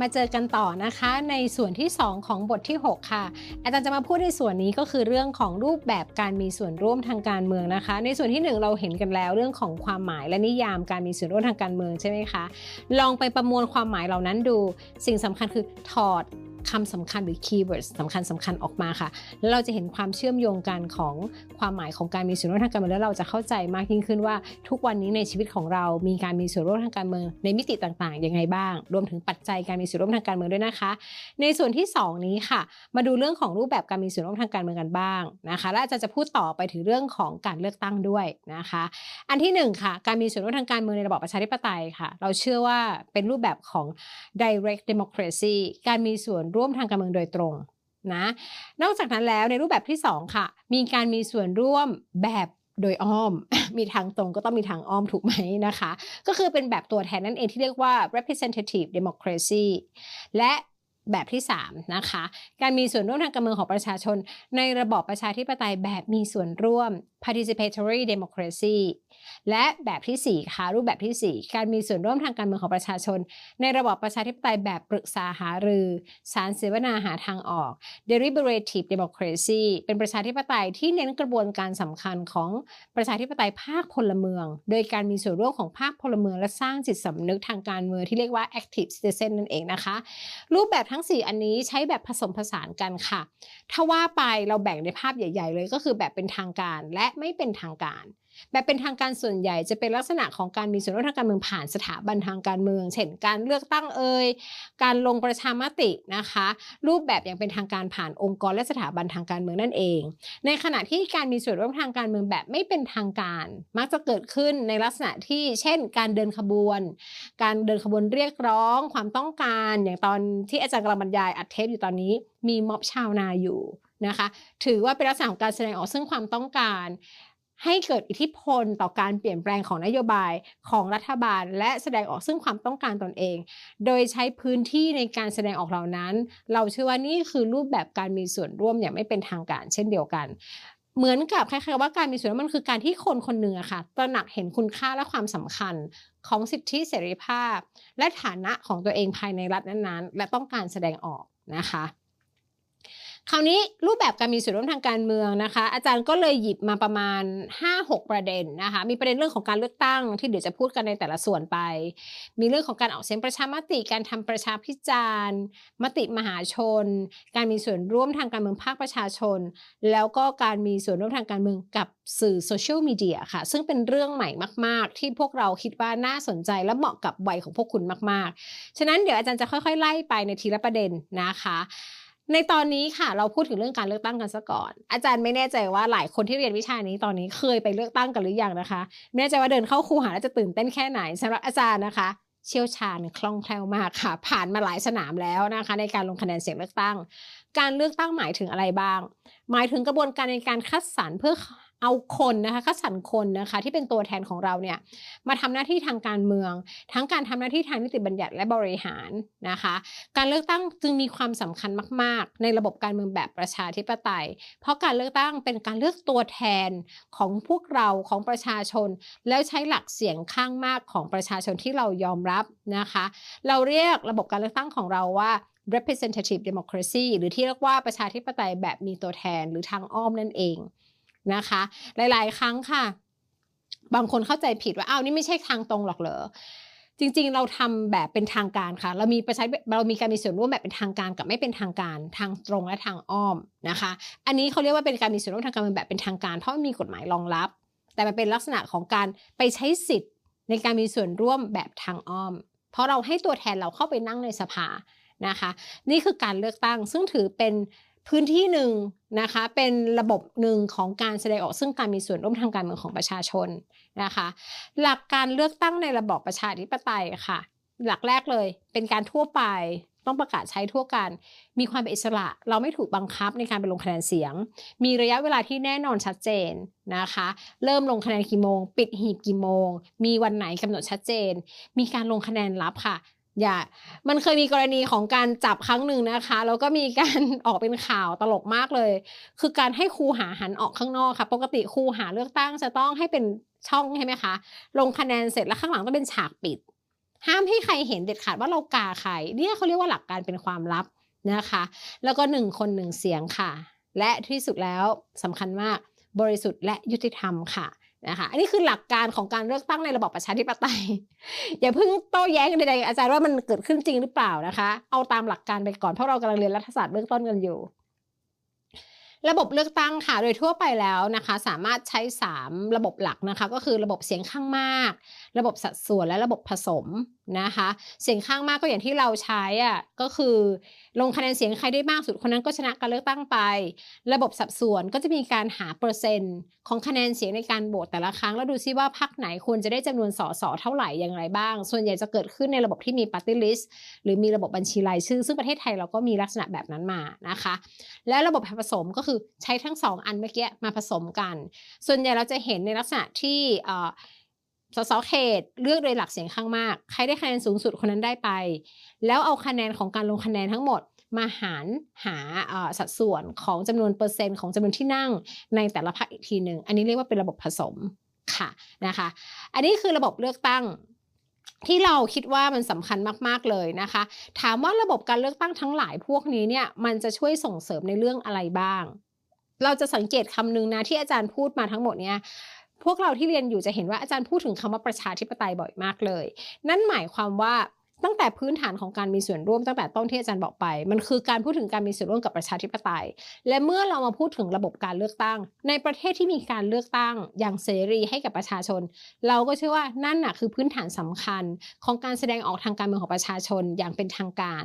มาเจอกันต่อนะคะ ในส่วนที่ 2 ของบทที่ 6 ค่ะ อาจารย์จะมาพูดในส่วนนี้ก็คือเรื่องของรูปแบบการมีส่วนร่วมทางการเมืองนะคะ ในส่วนที่ 1 เราเห็นกันแล้วเรื่องของความหมายและนิยามการมีส่วนร่วมทางการเมืองใช่ไหมคะ ลองไปประมวลความหมายเหล่านั้นดู สิ่งสำคัญคือถอด คำสำคัญหรือ keywords สำคัญสำคัญออกมาค่ะ แล้วเราจะเห็นความเชื่อมโยงกันของความหมายของการมีส่วนร่วมทางการเมืองแล้วเราจะเข้าใจมากยิ่งขึ้นว่า ทุกวันนี้ในชีวิตของเรามีการมีส่วนร่วมทางการเมืองในมิติต่างๆยังไงบ้าง รวมถึงปัจจัยการมีส่วนร่วมทางการเมืองด้วยนะคะ ในส่วนที่ 2 นี้ค่ะ มาดูเรื่องของรูปแบบการมีส่วนร่วมทางการเมืองกันบ้างนะคะและอาจารย์จะพูดต่อไปถึงเรื่องของการเลือกตั้งด้วยนะคะ อันที่ 1 ค่ะ การมีส่วนร่วมทางการเมืองในระบอบประชาธิปไตยค่ะ เราเชื่อว่าเป็นรูปแบบของ direct democracy การมีส่วนร่วม่วมทางการเมืองโดยตรงนะนอกจากนั้นแล้วในรูปแบบที่ 2 ค่ะ มีการมีส่วนร่วมแบบโดยอ้อม มีทางตรงก็ต้องมีทางอ้อมถูกไหมนะคะ ก็คือเป็นแบบตัวแทนนั่นเองที่เรียกว่า representative democracy และ แบบที่3นะคะการมีส่วนร่วมทางการเมืองของประชาชน ในระบอบประชาธิปไตยแบบมีส่วนร่วม participatory democracy และแบบที่ 4 ค่ะ รูปแบบที่ 4 การมีส่วนร่วมทางการเมืองของประชาชน ในระบอบประชาธิปไตยแบบปรึกษาหารือ สารเสวนาหาทางออก deliberative democracy เป็นประชาธิปไตยที่เน้นกระบวนการสำคัญของประชาธิปไตยภาคพลเมือง โดยการมีส่วนร่วมของภาคพลเมือง และสร้างจิตสำนึกทางการเมืองที่เรียกว่า active citizen นั่นเองนะคะ รูปแบบทั้ง้ง 4 อันนี้ใช้แบบผสมผสานกันค่ะ ถ้าว่าไปเราแบ่งในภาพใหญ่ ๆ เลยก็คือแบบเป็นทางการและไม่เป็นทางการ แบบเป็นทางการส่วนใหญ่จะเป็นลักษณะของการมีส่วนร่วมทางการเมืองผ่านสถาบันทางการเมือง เช่น การเลือกตั้งเอ่ยการลงประชามตินะคะ รูปแบบอย่างเป็นทางการผ่านองค์กรและสถาบันทางการเมืองนั่นเอง ในขณะที่การมีส่วนร่วมทางการเมืองแบบไม่เป็นทางการ มักจะเกิดขึ้นในลักษณะที่เช่น การเดินขบวน การเดินขบวนเรียกร้อง ความต้องการอย่างตอนที่อาจารย์กำลังบรรยายอัดเทปอยู่ตอนนี้ มีม็อบชาวนาอยู่นะคะ ถือว่าเป็นลักษณะของการแสดงออกซึ่งความต้องการ ให้เกิดอิทธิพลต่อการเปลี่ยนแปลงของนโยบายของรัฐบาล และแสดงออกซึ่งความต้องการตนเอง โดยใช้พื้นที่ในการแสดงออกเหล่านั้น เราเชื่อว่านี่คือรูปแบบการมีส่วนร่วมอย่างไม่เป็นทางการ เช่นเดียวกันเหมือนกับคล้ายๆว่าการมีส่วนร่วมมันคือการที่คนคนหนึ่งอะค่ะ ตระหนักเห็นคุณค่าและความสำคัญของสิทธิเสรีภาพ และฐานะของตัวเองภายในรัฐนั้นๆ และต้องการแสดงออกนะคะ คราวนี้รูปแบบการมีส่วนร่วมทางการเมืองนะคะ อาจารย์ก็เลยหยิบมาประมาณ 5-6 ประเด็นนะคะมีประเด็นเรื่องของการเลือกตั้งที่เดี๋ยวจะพูดกันในแต่ละส่วนไป มีเรื่องของการออกเสียงประชามติการทำประชาพิจารณ์ มติมหาชน การมีส่วนร่วมทางการเมืองภาคประชาชน แล้วก็การมีส่วนร่วมทางการเมืองกับสื่อโซเชียลมีเดียค่ะ ซึ่งเป็นเรื่องใหม่มาก ๆ ที่พวกเราคิดว่าน่าสนใจและเหมาะกับวัยของพวกคุณมาก ๆ ฉะนั้นเดี๋ยวอาจารย์จะค่อย ๆ ไล่ไปในทีละประเด็นนะคะ ในตอนนี้ค่ะ เราพูดถึงเรื่องการเลือกตั้งกันซะก่อน อาจารย์ไม่แน่ใจว่าหลายคนที่เรียนวิชานี้ตอนนี้เคยไปเลือกตั้งกันหรือยังนะคะไม่แน่ใจว่าเดินเข้าคูหาแล้วจะตื่นเต้นแค่ไหนสำหรับอาจารย์นะคะ เชี่ยวชาญคล่องแคล่วมากค่ะ ผ่านมาหลายสนามแล้วนะคะ ในการลงคะแนนเสียงเลือกตั้ง การเลือกตั้งหมายถึงอะไรบ้าง หมายถึงกระบวนการในการคัดสรรเพื่อ เอาคนนะคะคัดสรรคนนะคะที่เป็นตัวแทนของเราเนี่ยมาทำหน้าที่ทางการเมือง ทั้งการทำหน้าที่ทางนิติบัญญัติและบริหารนะคะ การเลือกตั้งจึงมีความสำคัญมาก ๆ ในระบบการเมืองแบบประชาธิปไตย เพราะการเลือกตั้งเป็นการเลือกตัวแทนของพวกเราของประชาชน แล้วใช้หลักเสียงข้างมากของประชาชนที่เรายอมรับนะคะ เราเรียกระบบการเลือกตั้งของเราว่า representative democracy หรือที่เรียกว่าประชาธิปไตยแบบมีตัวแทนหรือทางอ้อมนั่นเอง นะคะ หลาย ๆ ครั้งค่ะ บางคนเข้าใจผิดว่าอ้าวนี่ไม่ใช่ทางตรงหรอกเหรอจริงๆ เราทำแบบเป็นทางการค่ะ เรามีประชาเรามีการมีส่วนร่วมแบบเป็นทางการกับไม่เป็นทางการทางตรงและทางอ้อมนะคะ อันนี้เขาเรียกว่าเป็นการมีส่วนร่วมทางการเมืองแบบเป็นทางการ เพราะมีกฎหมายรองรับ แต่มันเป็นลักษณะของการไปใช้สิทธิ์ในการมีส่วนร่วมแบบทางอ้อม เพราะเราให้ตัวแทนเราเข้าไปนั่งในสภานะคะ นี่คือการเลือกตั้งซึ่งถือเป็น พื้นที่หนึ่งนะคะเป็นระบบหนึ่งของการแสดงออกซึ่งการมีส่วนร่วมทางการเมืองของประชาชนนะคะ หลักการเลือกตั้งในระบอบประชาธิปไตยค่ะ หลักแรกเลยเป็นการทั่วไปต้องประกาศใช้ทั่วกัน มีความเป็นอิสระ เราไม่ถูกบังคับในการไปลงคะแนนเสียง มีระยะเวลาที่แน่นอนชัดเจนนะคะ เริ่มลงคะแนนกี่โมง ปิดหีบกี่โมง มีวันไหนกำหนดชัดเจน มีการลงคะแนนลับค่ะ อย่า มันเคยมีกรณีของการจับครั้งหนึ่งนะคะ แล้วก็มีการออกเป็นข่าวตลกมากเลย คือการให้ครูหาหันออกข้างนอกค่ะ ปกติครูหาเลือกตั้งจะต้องให้เป็นช่องใช่ไหมคะ ลงคะแนนเสร็จแล้วข้างหลังต้องเป็นฉากปิด ห้ามให้ใครเห็นเด็ดขาดว่าเรากาใคร เนี่ยเขาเรียกว่าหลักการเป็นความลับนะคะ แล้วก็หนึ่งคนหนึ่งเสียงค่ะ และที่สุดแล้วสำคัญมากบริสุทธิ์และยุติธรรมค่ะ นะคะอันนี้คือหลักการของการเลือกตั้งในระบอบประชาธิปไตย อย่าเพิ่งโต้แย้งใดๆอาจารย์ว่ามันเกิดขึ้นจริงหรือเปล่านะคะ เอาตามหลักการไปก่อนเพราะเรากำลังเรียนรัฐศาสตร์เบื้องต้นกันอยู่ ระบบเลือกตั้งค่ะโดยทั่วไปแล้วนะคะ สามารถใช้ 3 ระบบหลักนะคะ ก็คือระบบเสียงข้างมาก ระบบสัดส่วนและระบบผสม นะคะเสียงข้างมากก็อย่างที่เราใช้อะก็คือ ลงคะแนนเสียงใครได้มากสุดคนนั้นก็ชนะการเลือกตั้งไป ระบบสัดส่วนก็จะมีการหาเปอร์เซ็นต์ ของคะแนนเสียงในการโหวตแต่ละครั้ง แล้วดูซิว่าพรรคไหนควรจะได้จำนวนสสเท่าไหร่อย่างไรบ้าง ส่วนใหญ่จะเกิดขึ้นในระบบที่มี party list หรือมีระบบบัญชีรายชื่อ ซึ่งประเทศไทยเราก็มีลักษณะแบบนั้นมานะคะ แล้วระบบผสมก็คือใช้ทั้งสองอันเมื่อกี้มาผสมกัน ส่วนใหญ่เราจะเห็นในลักษณะที่ สสเขตเลือกโดยหลักเสียงข้างมาก ใครได้คะแนนสูงสุดคนนั้นได้ไป แล้วเอาคะแนนของการลงคะแนนทั้งหมดมาหารหาสัดส่วนของจำนวนเปอร์เซ็นต์ของจำนวนที่นั่งในแต่ละพรรคอีกทีหนึ่งอันนี้เรียกว่าเป็นระบบผสมค่ะนะคะ อันนี้คือระบบเลือกตั้งที่เราคิดว่ามันสำคัญมากๆเลยนะคะ ถามว่าระบบการเลือกตั้งทั้งหลายพวกนี้เนี่ยมันจะช่วยส่งเสริมในเรื่องอะไรบ้าง เราจะสังเกตคำนึงนะที่อาจารย์พูดมาทั้งหมดเนี่ย พวกเราที่เรียนอยู่จะเห็นว่าอาจารย์พูดถึงคำว่าประชาธิปไตยบ่อยมากเลย นั่นหมายความว่าตั้งแต่พื้นฐานของการมีส่วนร่วมตั้งแต่ต้นที่อาจารย์บอกไป มันคือการพูดถึงการมีส่วนร่วมกับประชาธิปไตย และเมื่อเรามาพูดถึงระบบการเลือกตั้ง ในประเทศที่มีการเลือกตั้งอย่างเสรีให้กับประชาชน เราก็เชื่อว่านั่นน่ะคือพื้นฐานสำคัญของการแสดงออกทางการเมืองของประชาชนอย่างเป็นทางการ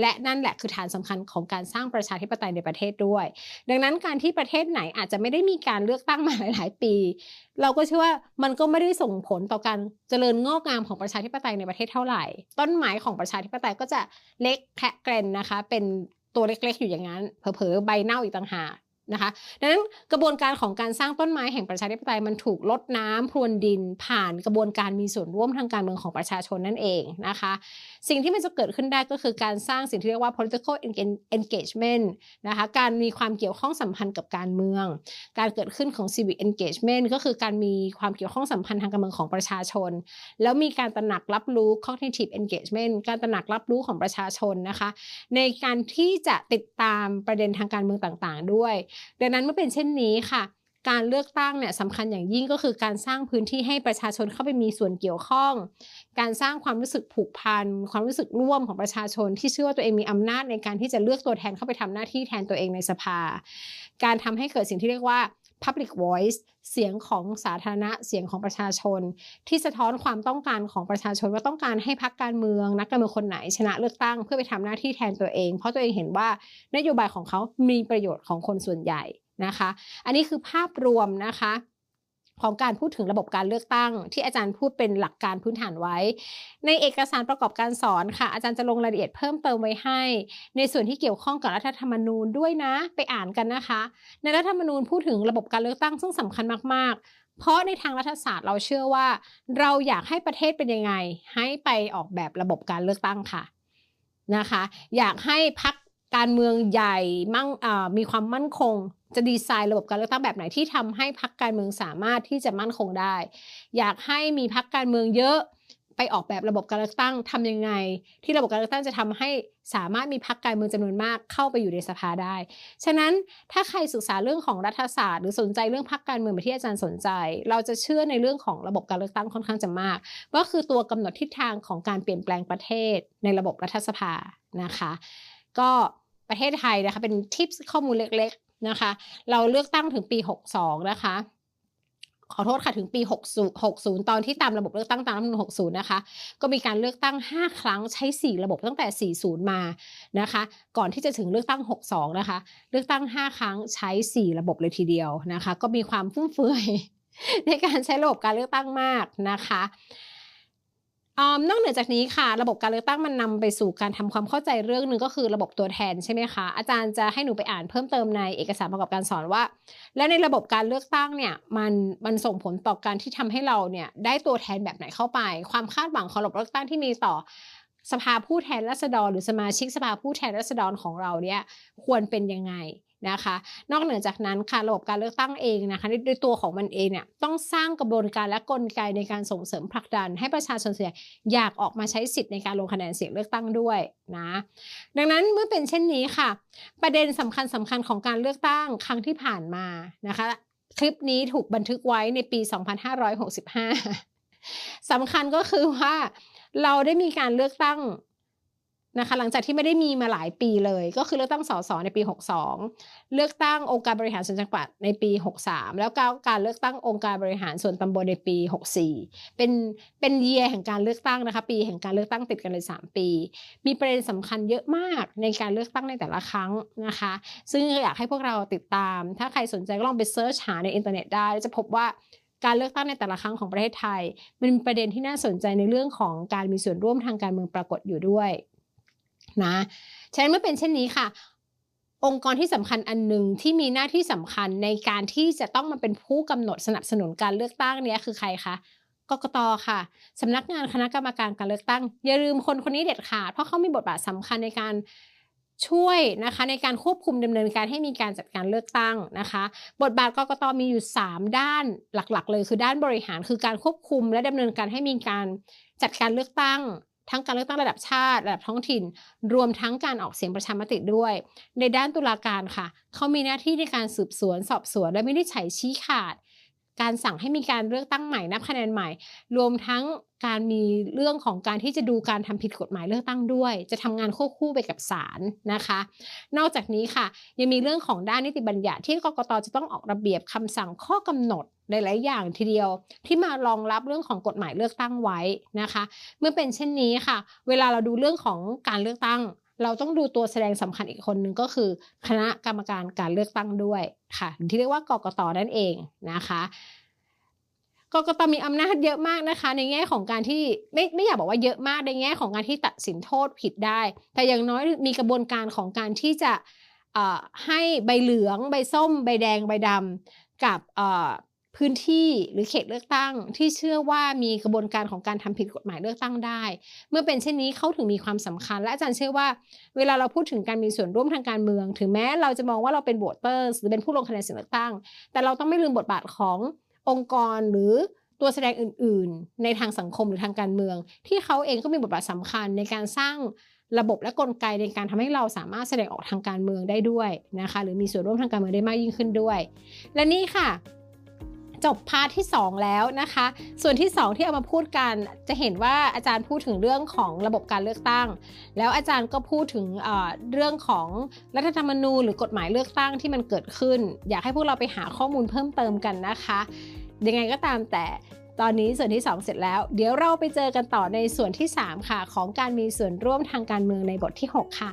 และนั่นแหละคือฐานสำคัญของการสร้างประชาธิปไตยในประเทศด้วย ดังนั้นการที่ประเทศไหนอาจจะไม่ได้มีการเลือกตั้งมาหลาย ๆ ปี เราก็เชื่อว่ามันก็ไม่ได้ส่งผลต่อการเจริญงอกงามของประชาธิปไตยในประเทศเท่าไหร่ ต้นไม้ของประชาธิปไตยก็จะเล็กแคะเกรนนะคะ เป็นตัวเล็ก ๆ อยู่อย่างนั้น เผลอ ๆ ใบเน่าอีกต่างหาก นะคะดังนั้นกระบวนการของการสร้างต้นไม้แห่งประชาธิปไตยมันถูกลดน้ำพรวนดิน ผ่านกระบวนการมีส่วนร่วมทางการเมืองของประชาชนนั่นเองนะคะ สิ่งที่มันจะเกิดขึ้นได้ก็คือการสร้างสิ่งที่เรียกว่า political engagement นะคะการมีความเกี่ยวข้องสัมพันธ์กับการเมือง การเกิดขึ้นของ civic engagement ก็คือการมีความเกี่ยวข้องสัมพันธ์ทางการเมืองของประชาชน แล้วมีการตระหนักรับรู้ cognitive engagement การตระหนักรับรู้ของประชาชนนะคะ ในการที่จะติดตามประเด็นทางการเมืองต่างๆ ด้วยดังนั้นเมื่อเป็นเช่นนี้ค่ะ การเลือกตั้งเนี่ยสำคัญอย่างยิ่งก็คือการสร้างพื้นที่ให้ประชาชนเข้าไปมีส่วนเกี่ยวข้อง การสร้างความรู้สึกผูกพัน ความรู้สึกร่วมของประชาชน ที่เชื่อว่าตัวเองมีอำนาจในการที่จะเลือกตัวแทนเข้าไปทำหน้าที่แทนตัวเองในสภา การทำให้เกิดสิ่งที่เรียกว่า Public Voice เสียงของสาธารณะเสียงของประชาชน ที่สะท้อนความต้องการของประชาชนว่าต้องการให้พรรคการเมือง นักการเมืองคนไหนชนะเลือกตั้งเพื่อไปทำหน้าที่แทนตัวเอง เพราะตัวเองเห็นว่านโยบายของเขามีประโยชน์ของคนส่วนใหญ่นะคะ อันนี้คือภาพรวมนะคะ ของการพูดถึงระบบการเลือกตั้ง ที่อาจารย์พูดเป็นหลักการพื้นฐานไว้ ในเอกสารประกอบการสอนค่ะ อาจารย์จะลงรายละเอียดเพิ่มเติมไว้ให้ ในส่วนที่เกี่ยวข้องกับรัฐธรรมนูญด้วยนะไปอ่านกันนะคะ ในรัฐธรรมนูญพูดถึงระบบการเลือกตั้งซึ่งสำคัญมากๆ เพราะในทางรัฐศาสตร์เราเชื่อว่า เราอยากให้ประเทศเป็นยังไง ให้ไปออกแบบระบบการเลือกตั้งค่ะนะคะ อยากให้พัก การเมืองใหญ่มั่งมีความมั่นคง จะดีไซน์ระบบการเลือกตั้งแบบไหนที่ทำให้พรรคการเมืองสามารถที่จะมั่นคงได้ อยากให้มีพรรคการเมืองเยอะไปออกแบบระบบการเลือกตั้งทำยังไง ที่ระบบการเลือกตั้งจะทำให้สามารถมีพรรคการเมืองจำนวนมากเข้าไปอยู่ในสภาได้ ฉะนั้นถ้าใครศึกษาเรื่องของรัฐศาสตร์ หรือสนใจเรื่องพรรคการเมืองแบบที่อาจารย์สนใจ เราจะเชื่อในเรื่องของระบบการเลือกตั้งค่อนข้างจะมากว่าคือตัวกำหนดทิศทางของการเปลี่ยนแปลงประเทศในระบบรัฐสภานะคะ ก็ประเทศไทยนะคะ เป็นทิปข้อมูลเล็กๆนะคะ เราเลือกตั้งถึงปี 62 นะคะ ขอโทษค่ะถึงปี 60 60 ตอนที่ตามระบบเลือกตั้งตามรัฐธรรมนูญ60 นะคะ ก็มีการเลือกตั้ง 5 ครั้งใช้ 4 ระบบตั้งแต่ 40 มานะคะ ก่อนที่จะถึงเลือกตั้ง 62 นะคะ เลือกตั้ง 5 ครั้งใช้ 4 ระบบเลยทีเดียวนะคะ ก็มีความฟุ่มเฟือยในการใช้ระบบการเลือกตั้งมากนะคะ นอกเหนือจากนี้ค่ะ ระบบการเลือกตั้งมันนำไปสู่การทำความเข้าใจเรื่องหนึ่งก็คือระบบตัวแทนใช่ไหมคะอาจารย์จะให้หนูไปอ่านเพิ่มเติมในเอกสารประกอบการสอนว่า แล้วในระบบการเลือกตั้งเนี่ยมันมันส่งผลต่อการที่ทำให้เราเนี่ยได้ตัวแทนแบบไหนเข้าไป ความคาดหวังของระบบเลือกตั้งที่มีต่อสภาผู้แทนราษฎร หรือสมาชิกสภาผู้แทนราษฎรของเราเนี่ยควรเป็นยังไง นะคะ นอกเหนือจากนั้นค่ะระบบการเลือกตั้งเองนะคะด้วยตัวของมันเองเนี่ยต้องสร้างกระบวนการและกลไกในการส่งเสริมผลักดัน ให้ประชาชนเสียอยากออกมาใช้สิทธิ์ในการลงคะแนนเสียงเลือกตั้งด้วยนะดังนั้นเมื่อเป็นเช่นนี้ค่ะ ประเด็นสำคัญสำคัญของการเลือกตั้งครั้งที่ผ่านมานะคะ คลิปนี้ถูกบันทึกไว้ในปี 2565สำคัญก็คือว่าเราได้มีการเลือกตั้ง นะคะหลังจากที่ไม่ได้มีมาหลายปีเลย ก็คือเลือกตั้งสสในปี 62 เลือกตั้งองค์การบริหารส่วนจังหวัดในปี 63 แล้วการเลือกตั้งองค์การบริหารส่วนตำบลในปี 64 เป็นเป็นเยียแห่งการเลือกตั้งนะคะปีแห่งการเลือกตั้งติดกันเลย 3 ปี มีประเด็นสำคัญเยอะมากในการเลือกตั้งในแต่ละครั้งนะคะ ซึ่งอยากให้พวกเราติดตาม ถ้าใครสนใจก็ลองไป search หาในอินเทอร์เน็ตได้จะพบว่าการเลือกตั้งในแต่ละครั้งของประเทศไทย มันมีประเด็นที่น่าสนใจในเรื่องของการมีส่วนร่วมทางการเมืองปรากฏอยู่ด้วย นะฉะนั้นเมื่อเป็นเช่นนี้ค่ะ องค์กรที่สำคัญอันหนึ่งที่มีหน้าที่สำคัญในการที่จะต้องมาเป็นผู้กำหนดสนับสนุนการเลือกตั้งเนี้ยคือใครคะกกตค่ะสำนักงานคณะกรรมการการเลือกตั้ง อย่าลืมคนคนนี้เด็ดขาดเพราะเขามีบทบาทสำคัญในการช่วยนะคะในการควบคุมดำเนินการให้มีการจัดการเลือกตั้งนะคะ บทบาทกกตมีอยู่ 3 ด้านหลักๆ เลยคือด้านบริหารคือการควบคุมและดำเนินการให้มีการจัดการเลือกตั้ง ทั้งการเลือกตั้งระดับชาติ ระดับท้องถิ่น รวมทั้งการออกเสียงประชามติด้วย ในด้านตุลาการค่ะ เขามีหน้าที่ในการสืบสวน สอบสวน และไม่ได้ใช้ชี้ขาด การสั่งให้มีการเลือกตั้งใหม่นับคะแนนใหม่ รวมทั้งการมีเรื่องของการที่จะดูการทำผิดกฎหมายเลือกตั้งด้วย จะทำงานควบคู่ไปกับศาลนะคะ นอกจากนี้ค่ะ ยังมีเรื่องของด้านนิติบัญญัติที่กกตจะต้องออกระเบียบคำสั่งข้อกำหนดหลายๆอย่างทีเดียว ที่มารองรับเรื่องของกฎหมายเลือกตั้งไว้นะคะ เมื่อเป็นเช่นนี้ค่ะ เวลาเราดูเรื่องของการเลือกตั้ง เราต้องดูตัวแสดงสำคัญอีกคนหนึ่งก็คือ คณะกรรมการการเลือกตั้งด้วยค่ะที่เรียกว่ากกตนั่นเองนะคะกกตมีอำนาจเยอะมากนะคะ ในแง่ของการที่ไม่ไม่อยากบอกว่าเยอะมากในแง่ของการที่ตัดสินโทษผิดได้ แต่อย่างน้อยมีกระบวนการของการที่จะให้ใบเหลือง ใบส้ม ใบแดงใบดำกับ พื้นที่หรือเขตเลือกตั้ง ที่เชื่อว่ามีกระบวนการของการทำผิดกฎหมายเลือกตั้งได้ เมื่อเป็นเช่นนี้เขาถึงมีความสำคัญ และอาจารย์เชื่อว่า เวลาเราพูดถึงการมีส่วนร่วมทางการเมือง ถึงแม้เราจะมองว่าเราเป็น voter หรือเป็นผู้ลงคะแนนเสียงเลือกตั้ง แต่เราต้องไม่ลืมบทบาทขององค์กรหรือตัวแสดงอื่น ๆ ในทางสังคมหรือทางการเมือง ที่เขาเองก็มีบทบาทสำคัญในการสร้างระบบและกลไกในการทำให้เราสามารถแสดงออกทางการเมืองได้ด้วยนะคะ หรือมีส่วนร่วมทางการเมืองได้มากยิ่งขึ้นด้วย และนี่ค่ะ จบ part ที่ 2 แล้วนะคะ ส่วนที่ 2 ที่เอามาพูดกันจะเห็นว่าอาจารย์พูดถึงเรื่องของระบบการเลือกตั้ง แล้วอาจารย์ก็พูดถึงเเรื่องของรัฐธรรมนูญหรือกฎหมายเลือกตั้งที่มันเกิดขึ้น อยากให้พวกเราไปหาข้อมูลเพิ่มเติมกันนะคะยังไงก็ตามแต่ตอนนี้ส่วนที่ 2 เสร็จแล้ว เดี๋ยวเราไปเจอกันต่อในส่วนที่ 3 ค่ะ ของการมีส่วนร่วมทางการเมืองในบทที่ 6 ค่ะ